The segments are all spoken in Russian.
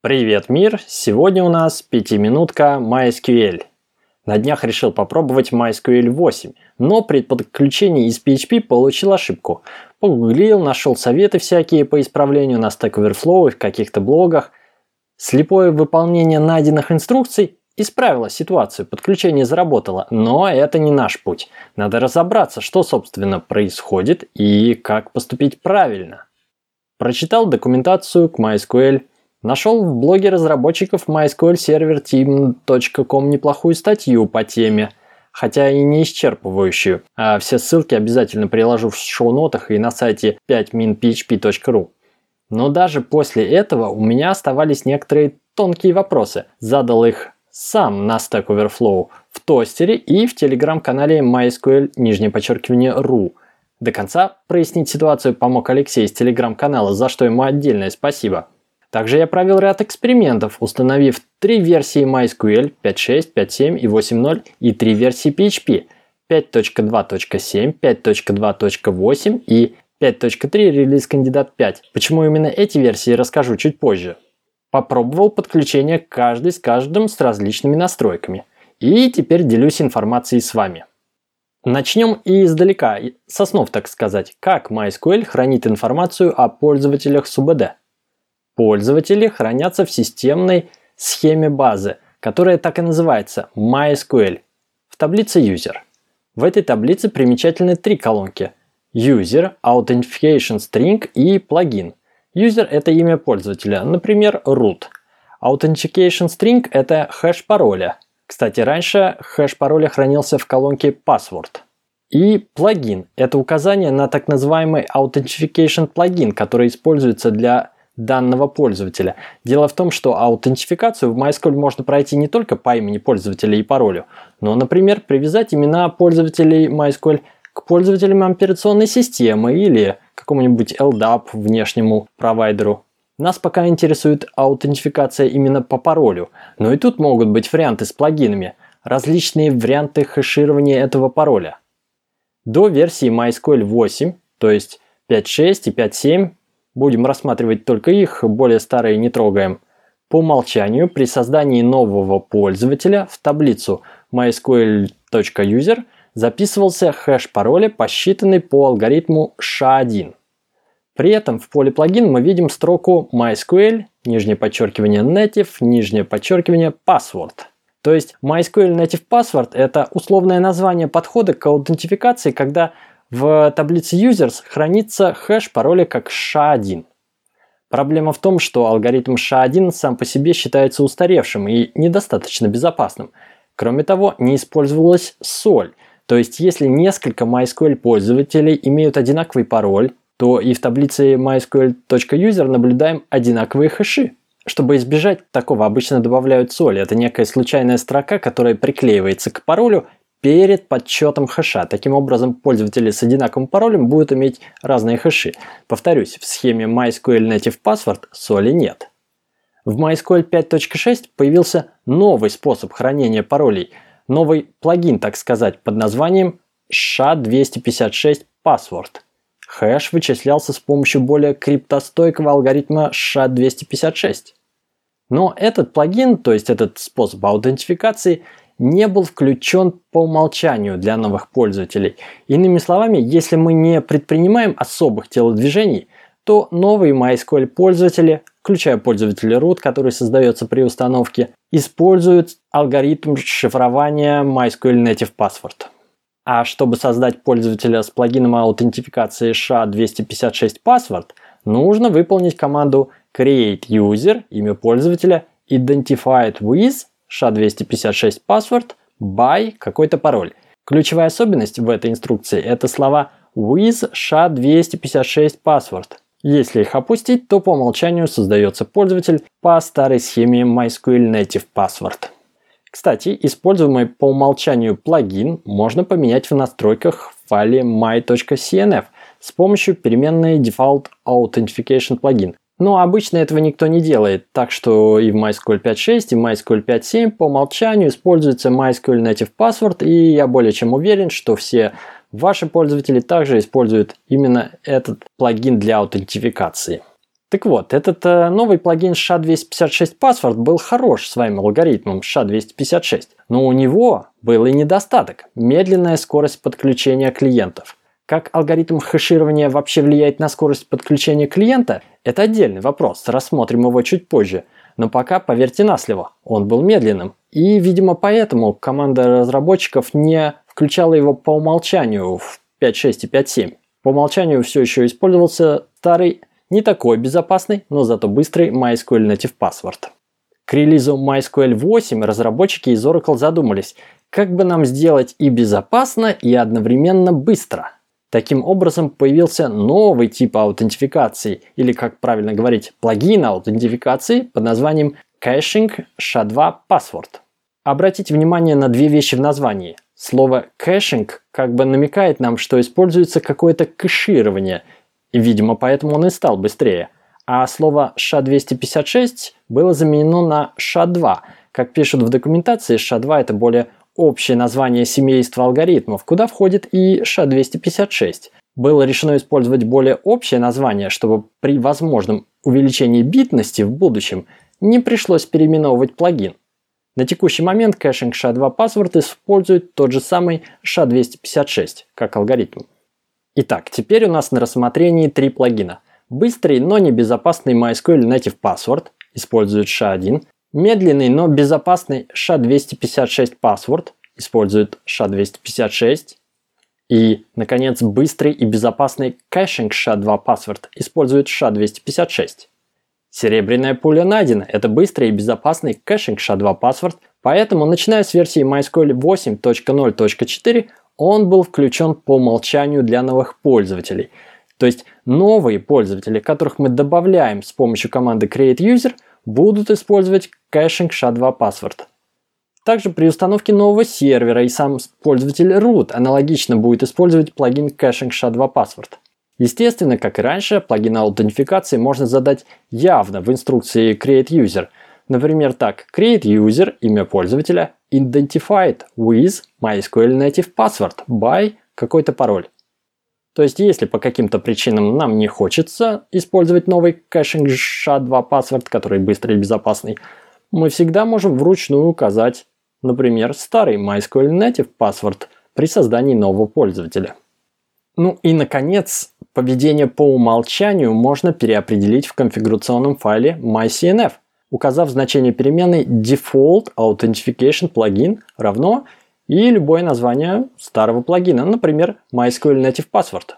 Привет, мир! Сегодня у нас пятиминутка MySQL. На днях решил попробовать MySQL 8, но при подключении из PHP получил ошибку. Погуглил, нашел советы всякие по исправлению на Stack Overflow и в каких-то блогах. Слепое выполнение найденных инструкций исправило ситуацию, подключение заработало, но это не наш путь. Надо разобраться, что собственно происходит и как поступить правильно. Прочитал документацию к MySQL Нашел в блоге разработчиков mysqlserverteam.com неплохую статью по теме, хотя и не исчерпывающую, а все ссылки обязательно приложу в шоу-нотах и на сайте 5minphp.ru. Но даже после этого у меня оставались некоторые тонкие вопросы. Задал их сам на Stack Overflow, в тостере и в телеграм-канале MySQL, нижнее подчеркивание, ru. До конца прояснить ситуацию помог Алексей из телеграм-канала, за что ему отдельное спасибо. Также я провел ряд экспериментов, установив три версии MySQL 5.6, 5.7 и 8.0 и три версии PHP 5.2.7, 5.2.8 и 5.3 релиз кандидат 5. Почему именно эти версии расскажу чуть позже. Попробовал подключение каждый с каждым с различными настройками. И теперь делюсь информацией с вами. Начнем издалека, со снов так сказать, как MySQL хранит информацию о пользователях с УБД. Пользователи хранятся в системной схеме базы, которая так и называется MySQL, в таблице User. В этой таблице примечательны три колонки – User, Authentication String и плагин. User – это имя пользователя, например, root. Authentication String – это хэш пароля. Кстати, раньше хэш пароля хранился в колонке Password. И плагин – это указание на так называемый Authentication плагин, который используется для данного пользователя. Дело в том, что аутентификацию в MySQL можно пройти не только по имени пользователя и паролю, но, например, привязать имена пользователей MySQL к пользователям операционной системы или какому-нибудь LDAP внешнему провайдеру. Нас пока интересует аутентификация именно по паролю, но и тут могут быть варианты с плагинами, различные варианты хеширования этого пароля. До версии MySQL 8, то есть 5.6 и 5.7 Будем рассматривать только их, более старые не трогаем. По умолчанию при создании нового пользователя в таблицу mysql.user записывался хэш пароля, посчитанный по алгоритму SHA-1. При этом в поле плагин мы видим строку MySQL, нижнее подчеркивание native, нижнее подчеркивание password. То есть MySQL Native Password – это условное название подхода к аутентификации, когда в таблице users хранится хэш пароля как SHA-1. Проблема в том, что алгоритм SHA-1 сам по себе считается устаревшим и недостаточно безопасным. Кроме того, не использовалась соль. То есть, если несколько MySQL пользователей имеют одинаковый пароль, то и в таблице mysql.user наблюдаем одинаковые хэши. Чтобы избежать такого, обычно добавляют соль. Это некая случайная строка, которая приклеивается к паролю перед подсчетом хэша. Таким образом, пользователи с одинаковым паролем будут иметь разные хэши. Повторюсь, в схеме MySQL Native Password соли нет. В MySQL 5.6 появился новый способ хранения паролей, новый плагин, так сказать, под названием SHA-256 Password. Хэш вычислялся с помощью более криптостойкого алгоритма SHA-256. Но этот плагин, то есть этот способ аутентификации, не был включен по умолчанию для новых пользователей. Иными словами, если мы не предпринимаем особых телодвижений, то новые MySQL пользователи, включая пользователя root, который создается при установке, используют алгоритм шифрования MySQL Native Password. А чтобы создать пользователя с плагином аутентификации SHA-256 Password, нужно выполнить команду create user, имя пользователя, identified with SHA-256 password by какой-то пароль. Ключевая особенность в этой инструкции – это слова with SHA-256 password. Если их опустить, то по умолчанию создается пользователь по старой схеме MySQL Native Password. Кстати, используемый по умолчанию плагин можно поменять в настройках в файле my.cnf с помощью переменной Default Authentication Plugin. Но обычно этого никто не делает, так что и в MySQL 5.6, и в MySQL 5.7 по умолчанию используется MySQL Native Password, и я более чем уверен, что все ваши пользователи также используют именно этот плагин для аутентификации. Так вот, этот э, новый плагин SHA-256 Password был хорош своим алгоритмом SHA-256, но у него был и недостаток – медленная скорость подключения клиентов. Как алгоритм хэширования вообще влияет на скорость подключения клиента – это отдельный вопрос, рассмотрим его чуть позже. Но пока, поверьте на слово, он был медленным. И, видимо, поэтому команда разработчиков не включала его по умолчанию в 5.6 и 5.7. По умолчанию все еще использовался старый не такой безопасный, но зато быстрый MySQL Native Password. К релизу MySQL 8 разработчики из Oracle задумались, как бы нам сделать и безопасно, и одновременно быстро. Таким образом появился новый тип аутентификации, или как правильно говорить, плагин аутентификации под названием Caching SHA-2 Password. Обратите внимание на две вещи в названии. Слово caching как бы намекает нам, что используется какое-то кэширование – и, видимо, поэтому он и стал быстрее. А слово SHA-256 было заменено на SHA-2. Как пишут в документации, SHA-2 это более общее название семейства алгоритмов, куда входит и SHA-256. Было решено использовать более общее название, чтобы при возможном увеличении битности в будущем не пришлось переименовывать плагин. На текущий момент caching SHA-2 Password использует тот же самый SHA-256 как алгоритм. Итак, теперь у нас на рассмотрении три плагина. Быстрый, но не безопасный MySQL Native Password использует SHA-1. Медленный, но безопасный SHA-256 Password использует SHA-256. И, наконец, быстрый и безопасный caching SHA-2 Password использует SHA-256. Серебряная пуля найдена. Это быстрый и безопасный caching SHA-2 Password, поэтому, начиная с версии MySQL 8.0.4, он был включен по умолчанию для новых пользователей. То есть новые пользователи, которых мы добавляем с помощью команды create user, будут использовать caching SHA-2 Password. Также при установке нового сервера и сам пользователь root аналогично будет использовать плагин caching SHA-2 Password. Естественно, как и раньше, плагин аутентификации можно задать явно в инструкции create user – Например, так. Create user, имя пользователя, identified with MySQL native password by какой-то пароль. То есть, если по каким-то причинам нам не хочется использовать новый caching SHA-2 password, который быстрый и безопасный, мы всегда можем вручную указать, например, старый MySQL native password при создании нового пользователя. Ну и, наконец, поведение по умолчанию можно переопределить в конфигурационном файле my.cnf – указав значение переменной default authentication plugin равно и любое название старого плагина, например, MySQL Native Password.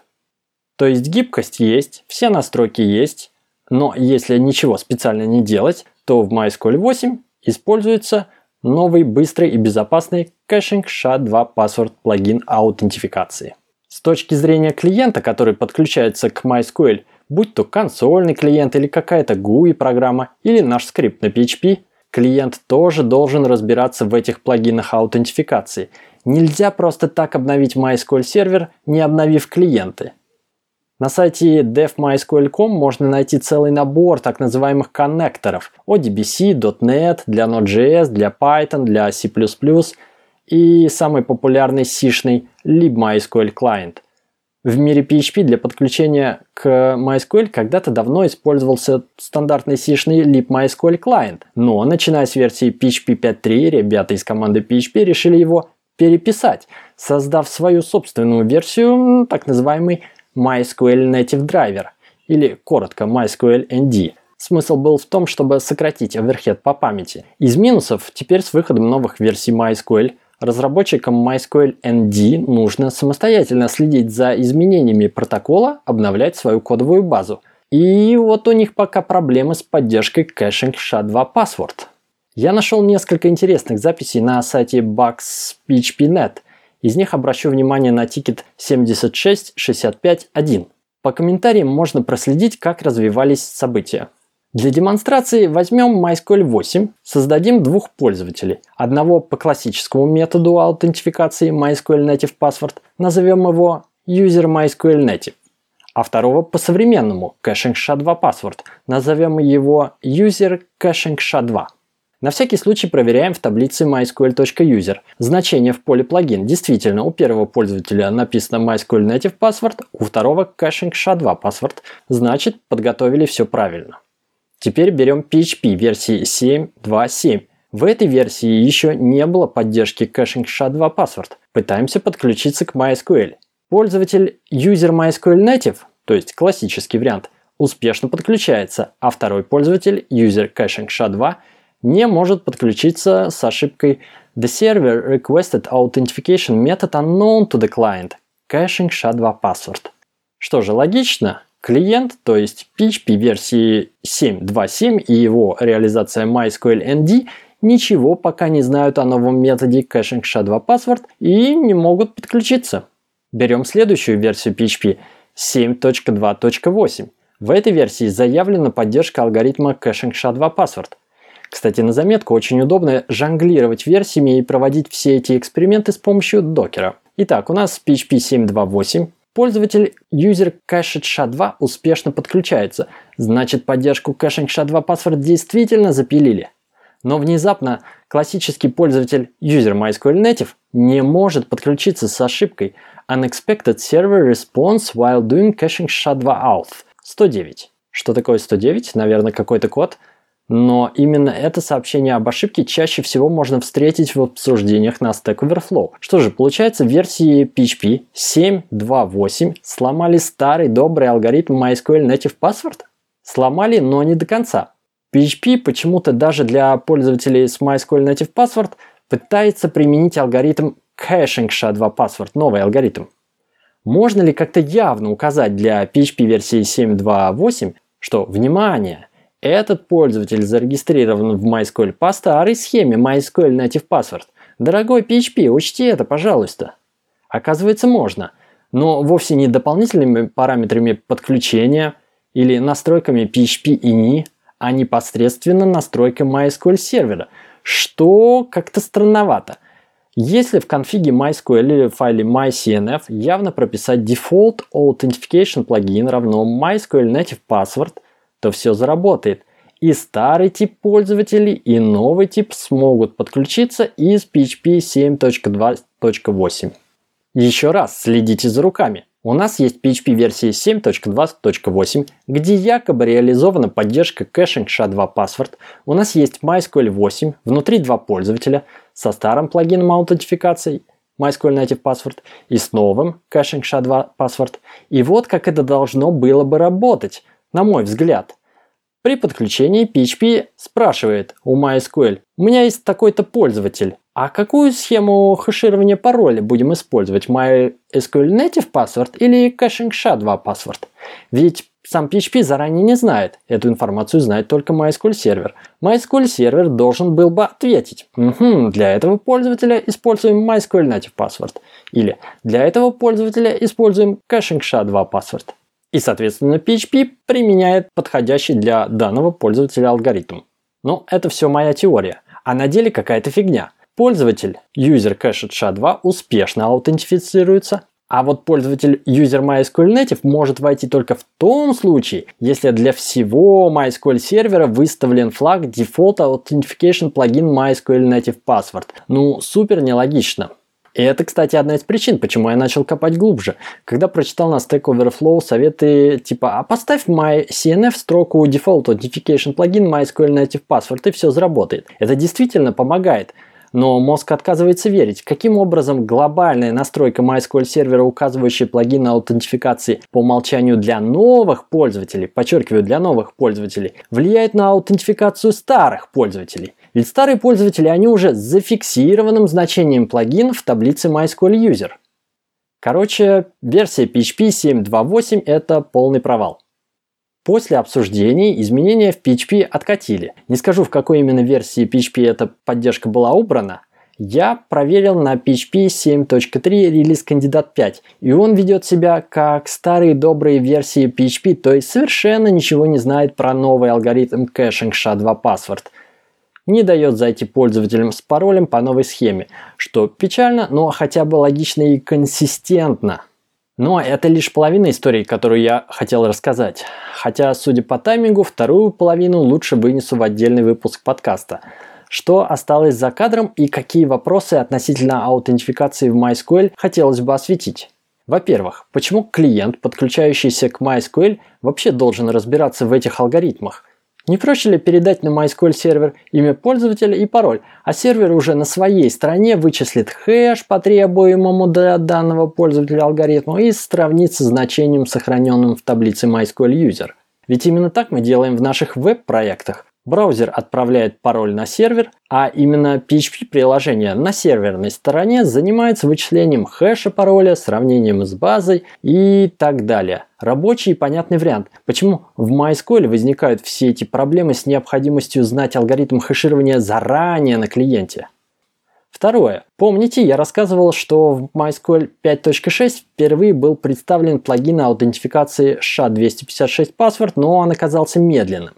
То есть гибкость есть, все настройки есть, но если ничего специально не делать, то в MySQL 8 используется новый быстрый и безопасный caching SHA-2 Password плагин аутентификации. С точки зрения клиента, который подключается к MySQL будь то консольный клиент или какая-то GUI программа или наш скрипт на PHP, клиент тоже должен разбираться в этих плагинах аутентификации. Нельзя просто так обновить MySQL сервер, не обновив клиенты. На сайте devmysql.com можно найти целый набор так называемых коннекторов ODBC, .NET, для Node.js, для Python, для C++ и самый популярный сишный libmysql client – в мире PHP для подключения к MySQL когда-то давно использовался стандартный C-шный libmysql client, но начиная с версии PHP 5.3 ребята из команды PHP решили его переписать, создав свою собственную версию, так называемый MySQL Native Driver, или коротко MySQL ND. Смысл был в том, чтобы сократить overhead по памяти. Из минусов теперь с выходом новых версий MySQL Разработчикам MySQL ND нужно самостоятельно следить за изменениями протокола, обновлять свою кодовую базу. И вот у них пока проблемы с поддержкой caching SHA-2 Password. Я нашел несколько интересных записей на сайте bugs.php.net. Из них обращу внимание на тикет 76651. По комментариям можно проследить, как развивались события. Для демонстрации возьмем MySQL 8, создадим двух пользователей. Одного по классическому методу аутентификации MySQL Native Password, назовем его User MySQL Native. А второго по современному Caching SHA-2 Password, назовем его User Caching SHA-2. На всякий случай проверяем в таблице mysql.user. Значение в поле плагин. Действительно, у первого пользователя написано MySQL Native Password, у второго caching SHA-2 Password. Значит, подготовили все правильно. Теперь берем PHP версии 7.2.7. В этой версии еще не было поддержки caching SHA-2 Password. Пытаемся подключиться к MySQL. Пользователь User MySQL Native, то есть классический вариант, успешно подключается, а второй пользователь User Caching SHA-2 не может подключиться с ошибкой The server requested authentication method unknown to the client. Caching SHA-2 password. Что же логично, клиент, то есть PHP версии 7.2.7 и его реализация MySQL ND ничего пока не знают о новом методе Caching SHA-2 password и не могут подключиться. Берем следующую версию PHP 7.2.8. В этой версии заявлена поддержка алгоритма Caching SHA-2 password. Кстати, на заметку очень удобно жонглировать версиями и проводить все эти эксперименты с помощью докера. Итак, у нас PHP 7.2.8. Пользователь user cached SHA-2 успешно подключается. Значит, поддержку caching SHA-2 password действительно запилили. Но внезапно классический пользователь user MySQL Native не может подключиться с ошибкой Unexpected Server Response while doing caching SHA-2 auth 109. Что такое 109? Наверное, какой-то код – но именно это сообщение об ошибке чаще всего можно встретить в обсуждениях на Stack Overflow. Что же, получается, версии PHP 7.2.8 сломали старый добрый алгоритм MySQL Native Password? Сломали, но не до конца. PHP почему-то даже для пользователей с MySQL Native Password пытается применить алгоритм Caching SHA-2 Password, новый алгоритм. Можно ли как-то явно указать для PHP версии 7.2.8, что, внимание, этот пользователь зарегистрирован в MySQL по старой схеме MySQL Native Password. Дорогой PHP, учти это, пожалуйста. Оказывается, можно, но вовсе не дополнительными параметрами подключения или настройками PHP и NI, а непосредственно настройкой MySQL сервера, что как-то странновато. Если в конфиге MySQL или в файле my.cnf явно прописать Default Authentication plugin равно MySQL Native Password – то все заработает. И старый тип пользователей, и новый тип смогут подключиться из PHP 7.2.8. Еще раз следите за руками. У нас есть PHP версии 7.2.8, где якобы реализована поддержка caching SHA-2 Password. У нас есть MySQL 8, внутри два пользователя, со старым плагином аутентификации MySQL Native Password и с новым caching SHA-2 Password. И вот как это должно было бы работать на мой взгляд. При подключении PHP спрашивает у MySQL, у меня есть такой-то пользователь, а какую схему хеширования пароля будем использовать? MySQL Native Password или Caching SHA-2 Password? Ведь сам PHP заранее не знает. Эту информацию знает только MySQL сервер. MySQL сервер должен был бы ответить. Угу, для этого пользователя используем MySQL Native Password. Или для этого пользователя используем Caching SHA-2 Password. И, соответственно, PHP применяет подходящий для данного пользователя алгоритм. Но это все моя теория. А на деле какая-то фигня. Пользователь user cached SHA-2 успешно аутентифицируется, а вот пользователь user MySQL Native может войти только в том случае, если для всего MySQL сервера выставлен флаг Default Authentication плагин MySQL Native Password. Ну, супер нелогично. И это, кстати, одна из причин, почему я начал копать глубже. Когда прочитал на Stack Overflow советы типа «А поставь MyCNF строку Default Authentication плагин MySQL Native Password и все заработает». Это действительно помогает. Но мозг отказывается верить, каким образом глобальная настройка MySQL сервера, указывающая плагин аутентификации по умолчанию для новых пользователей, подчеркиваю, для новых пользователей, влияет на аутентификацию старых пользователей. Ведь старые пользователи, они уже с зафиксированным значением плагина в таблице MySQL User. Короче, версия PHP 7.2.8 это полный провал. После обсуждений изменения в PHP откатили. Не скажу, в какой именно версии PHP эта поддержка была убрана. Я проверил на PHP 7.3 релиз кандидат 5, и он ведет себя как старые добрые версии PHP, то есть совершенно ничего не знает про новый алгоритм caching SHA-2 Password – не дает зайти пользователям с паролем по новой схеме, что печально, но хотя бы логично и консистентно. Но это лишь половина истории, которую я хотел рассказать. Хотя, судя по таймингу, вторую половину лучше вынесу в отдельный выпуск подкаста. что осталось за кадром и какие вопросы относительно аутентификации в MySQL хотелось бы осветить. Во-первых, почему клиент, подключающийся к MySQL, вообще должен разбираться в этих алгоритмах? Не проще ли передать на MySQL сервер имя пользователя и пароль, а сервер уже на своей стороне вычислит хэш по требуемому для данного пользователя алгоритму и сравнит со значением, сохраненным в таблице MySQL User? Ведь именно так мы делаем в наших веб-проектах. Браузер отправляет пароль на сервер, а именно PHP-приложение на серверной стороне занимается вычислением хэша пароля, сравнением с базой и так далее. Рабочий и понятный вариант. Почему в MySQL возникают все эти проблемы с необходимостью знать алгоритм хэширования заранее на клиенте? Второе. Помните, я рассказывал, что в MySQL 5.6 впервые был представлен плагин аутентификации SHA-256 Password, но он оказался медленным.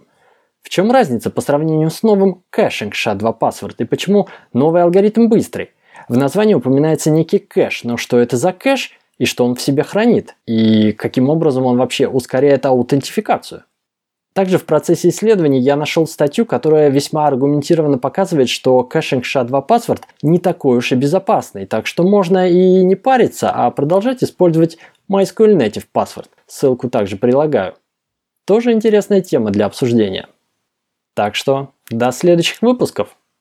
В чем разница по сравнению с новым caching SHA-2 Password и почему новый алгоритм быстрый? В названии упоминается некий кэш, но что это за кэш и что он в себе хранит? И каким образом он вообще ускоряет аутентификацию? Также в процессе исследований я нашел статью, которая весьма аргументированно показывает, что caching SHA-2 Password не такой уж и безопасный, так что можно и не париться, а продолжать использовать MySQL Native Password. Ссылку также прилагаю. Тоже интересная тема для обсуждения. Так что до следующих выпусков.